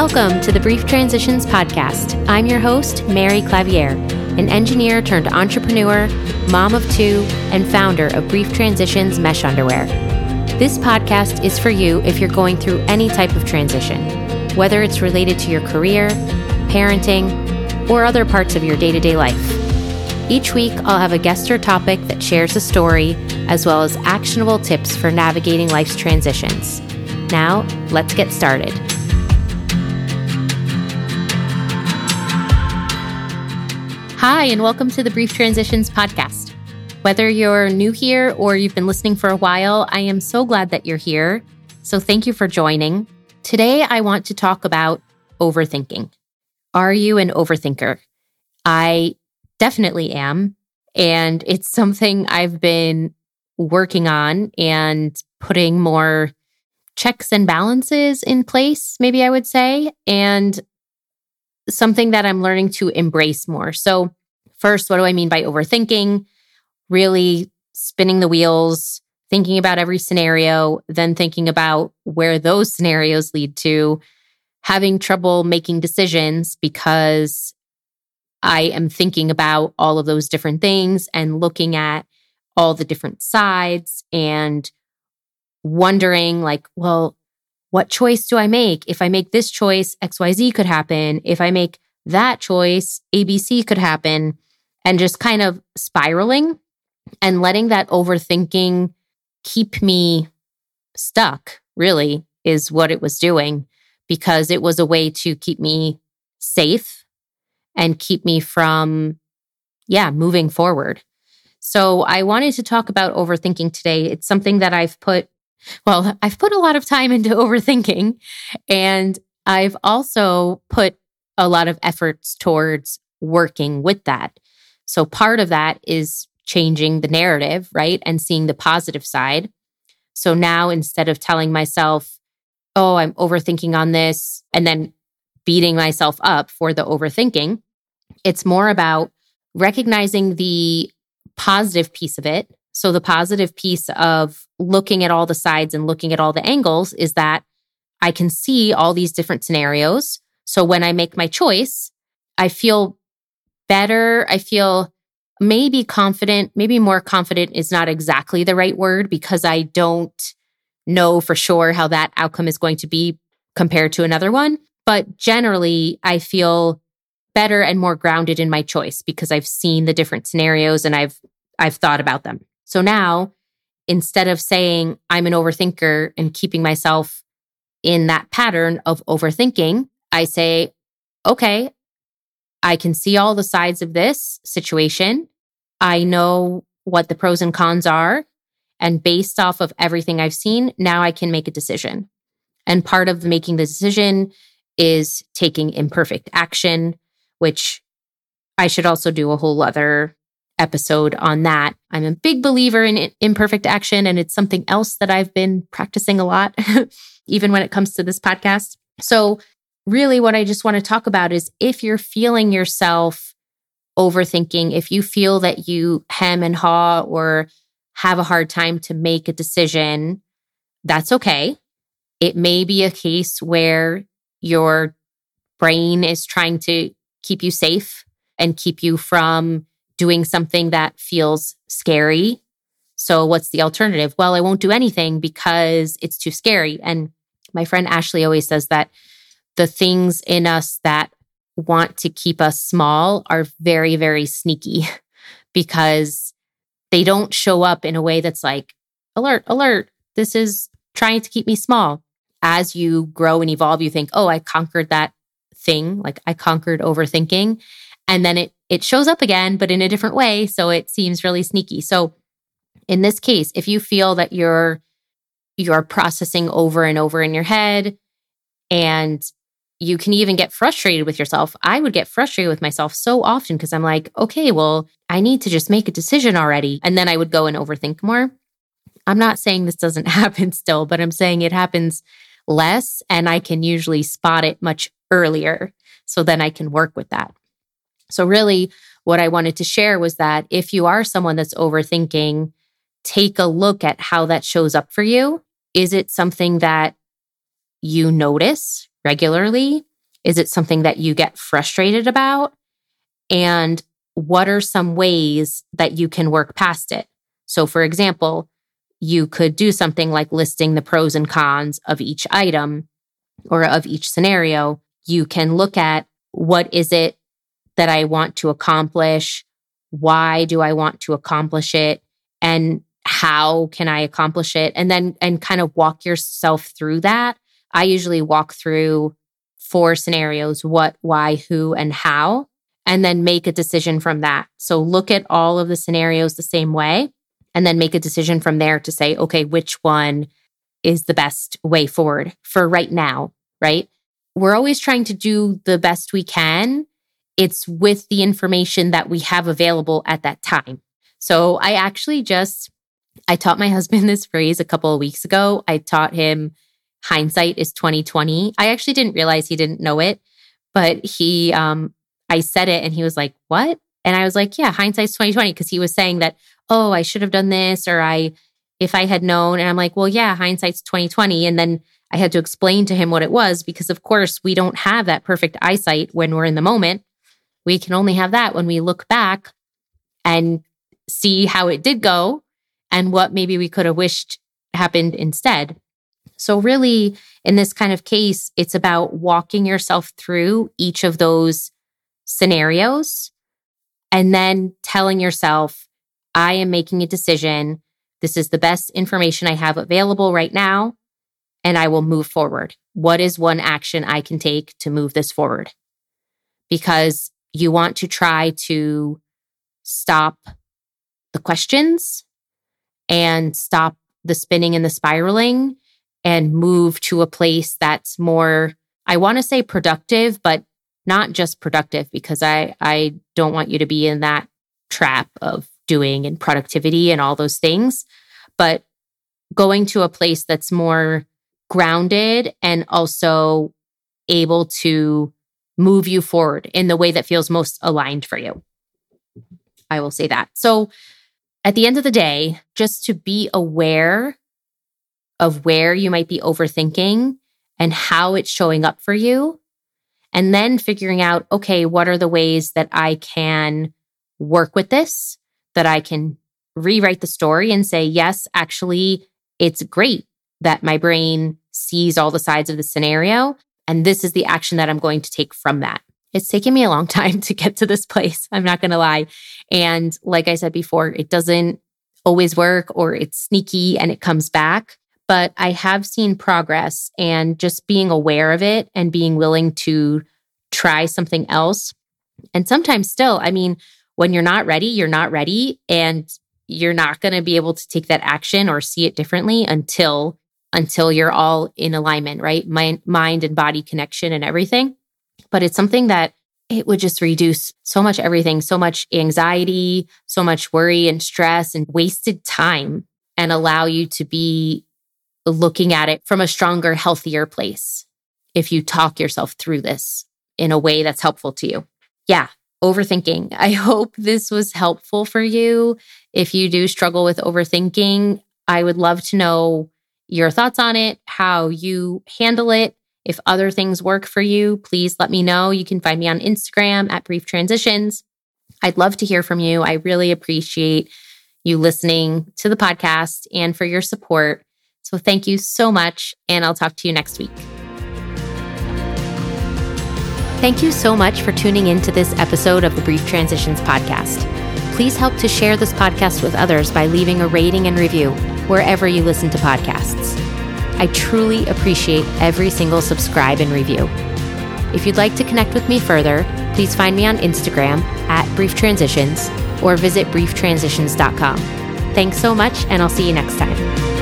Welcome to the Brief Transitions Podcast. I'm your host, Mary Clavieres, an engineer turned entrepreneur, mom of two, and founder of Brief Transitions Mesh Underwear. This podcast is for you if you're going through any type of transition, whether it's related to your career, parenting, or other parts of your day to day life. Each week, I'll have a guest or topic that shares a story, as well as actionable tips for navigating life's transitions. Now, let's get started. Hi, and welcome to the Brief Transitions Podcast. Whether you're new here or you've been listening for a while, I am so glad that you're here. So thank you for joining. Today, I want to talk about overthinking. Are you an overthinker? I definitely am. And it's something I've been working on and putting more checks and balances in place, maybe I would say, and something that I'm learning to embrace more. So, first, what do I mean by overthinking? Really spinning the wheels, thinking about every scenario, then thinking about where those scenarios lead to, having trouble making decisions because I am thinking about all of those different things and looking at all the different sides and wondering like, well, what choice do I make? If I make this choice, XYZ could happen. If I make that choice, ABC could happen. And just kind of spiraling and letting that overthinking keep me stuck, really, is what it was doing because it was a way to keep me safe and keep me from, yeah, moving forward. So I wanted to talk about overthinking today. It's something that I've put well, I've put a lot of time into overthinking and I've also put a lot of efforts towards working with that. So part of that is changing the narrative, right? And seeing the positive side. So now instead of telling myself, oh, I'm overthinking on this, and then beating myself up for the overthinking, it's more about recognizing the positive piece of it so, the positive piece of looking at all the sides and looking at all the angles is that I can see all these different scenarios. So, when I make my choice, I feel better. I feel maybe confident, maybe more confident is not exactly the right word because I don't know for sure how that outcome is going to be compared to another one. But generally, I feel better and more grounded in my choice because I've seen the different scenarios and I've I've thought about them. So now, instead of saying I'm an overthinker and keeping myself in that pattern of overthinking, I say, okay, I can see all the sides of this situation. I know what the pros and cons are. And based off of everything I've seen, now I can make a decision. And part of making the decision is taking imperfect action, which I should also do a whole other episode on that. I'm a big believer in imperfect action, and it's something else that I've been practicing a lot, even when it comes to this podcast. So, really, what I just want to talk about is if you're feeling yourself overthinking, if you feel that you hem and haw or have a hard time to make a decision, that's okay. It may be a case where your brain is trying to keep you safe and keep you from doing something that feels scary. So, what's the alternative? Well, I won't do anything because it's too scary. And my friend Ashley always says that the things in us that want to keep us small are very, very sneaky because they don't show up in a way that's like, alert, alert, this is trying to keep me small. As you grow and evolve, you think, oh, I conquered that thing. Like I conquered overthinking. And then it it shows up again, but in a different way. So it seems really sneaky. So in this case, if you feel that you're you're processing over and over in your head and you can even get frustrated with yourself. I would get frustrated with myself so often because I'm like, okay, well, I need to just make a decision already. And then I would go and overthink more. I'm not saying this doesn't happen still, but I'm saying it happens less and I can usually spot it much earlier. So then I can work with that. So, really, what I wanted to share was that if you are someone that's overthinking, take a look at how that shows up for you. Is it something that you notice regularly? Is it something that you get frustrated about? And what are some ways that you can work past it? So, for example, you could do something like listing the pros and cons of each item or of each scenario. You can look at what is it that I want to accomplish? Why do I want to accomplish it? And how can I accomplish it? And then, and kind of walk yourself through that. I usually walk through four scenarios what, why, who, and how, and then make a decision from that. So look at all of the scenarios the same way and then make a decision from there to say, okay, which one is the best way forward for right now, right? We're always trying to do the best we can. It's with the information that we have available at that time. So I actually just, I taught my husband this phrase a couple of weeks ago. I taught him hindsight is 2020. I actually didn't realize he didn't know it, but he, um, I said it and he was like, what? And I was like, yeah, hindsight's 2020. Cause he was saying that, oh, I should have done this or I, if I had known. And I'm like, well, yeah, hindsight's 2020. And then I had to explain to him what it was because, of course, we don't have that perfect eyesight when we're in the moment. We can only have that when we look back and see how it did go and what maybe we could have wished happened instead. So, really, in this kind of case, it's about walking yourself through each of those scenarios and then telling yourself, I am making a decision. This is the best information I have available right now, and I will move forward. What is one action I can take to move this forward? Because you want to try to stop the questions and stop the spinning and the spiraling and move to a place that's more, I want to say productive, but not just productive because I, I don't want you to be in that trap of doing and productivity and all those things, but going to a place that's more grounded and also able to move you forward in the way that feels most aligned for you. I will say that. So at the end of the day, just to be aware of where you might be overthinking and how it's showing up for you. And then figuring out, okay, what are the ways that I can work with this, that I can rewrite the story and say, yes, actually, it's great that my brain sees all the sides of the scenario. And this is the action that I'm going to take from that. It's taken me a long time to get to this place. I'm not going to lie. And like I said before, it doesn't always work or it's sneaky and it comes back but I have seen progress and just being aware of it and being willing to try something else. And sometimes still, I mean, when you're not ready, you're not ready and you're not going to be able to take that action or see it differently until until you're all in alignment, right? Mind mind and body connection and everything. But it's something that it would just reduce so much everything, so much anxiety, so much worry and stress and wasted time and allow you to be looking at it from a stronger, healthier place if you talk yourself through this in a way that's helpful to you. Yeah, overthinking. I hope this was helpful for you. If you do struggle with overthinking, I would love to know your thoughts on it, how you handle it. If other things work for you, please let me know. You can find me on Instagram at Brief Transitions. I'd love to hear from you. I really appreciate you listening to the podcast and for your support. So thank you so much, and I'll talk to you next week. Thank you so much for tuning in to this episode of the Brief Transitions podcast. Please help to share this podcast with others by leaving a rating and review wherever you listen to podcasts. I truly appreciate every single subscribe and review. If you'd like to connect with me further, please find me on Instagram at Brief Transitions or visit brieftransitions.com. Thanks so much, and I'll see you next time.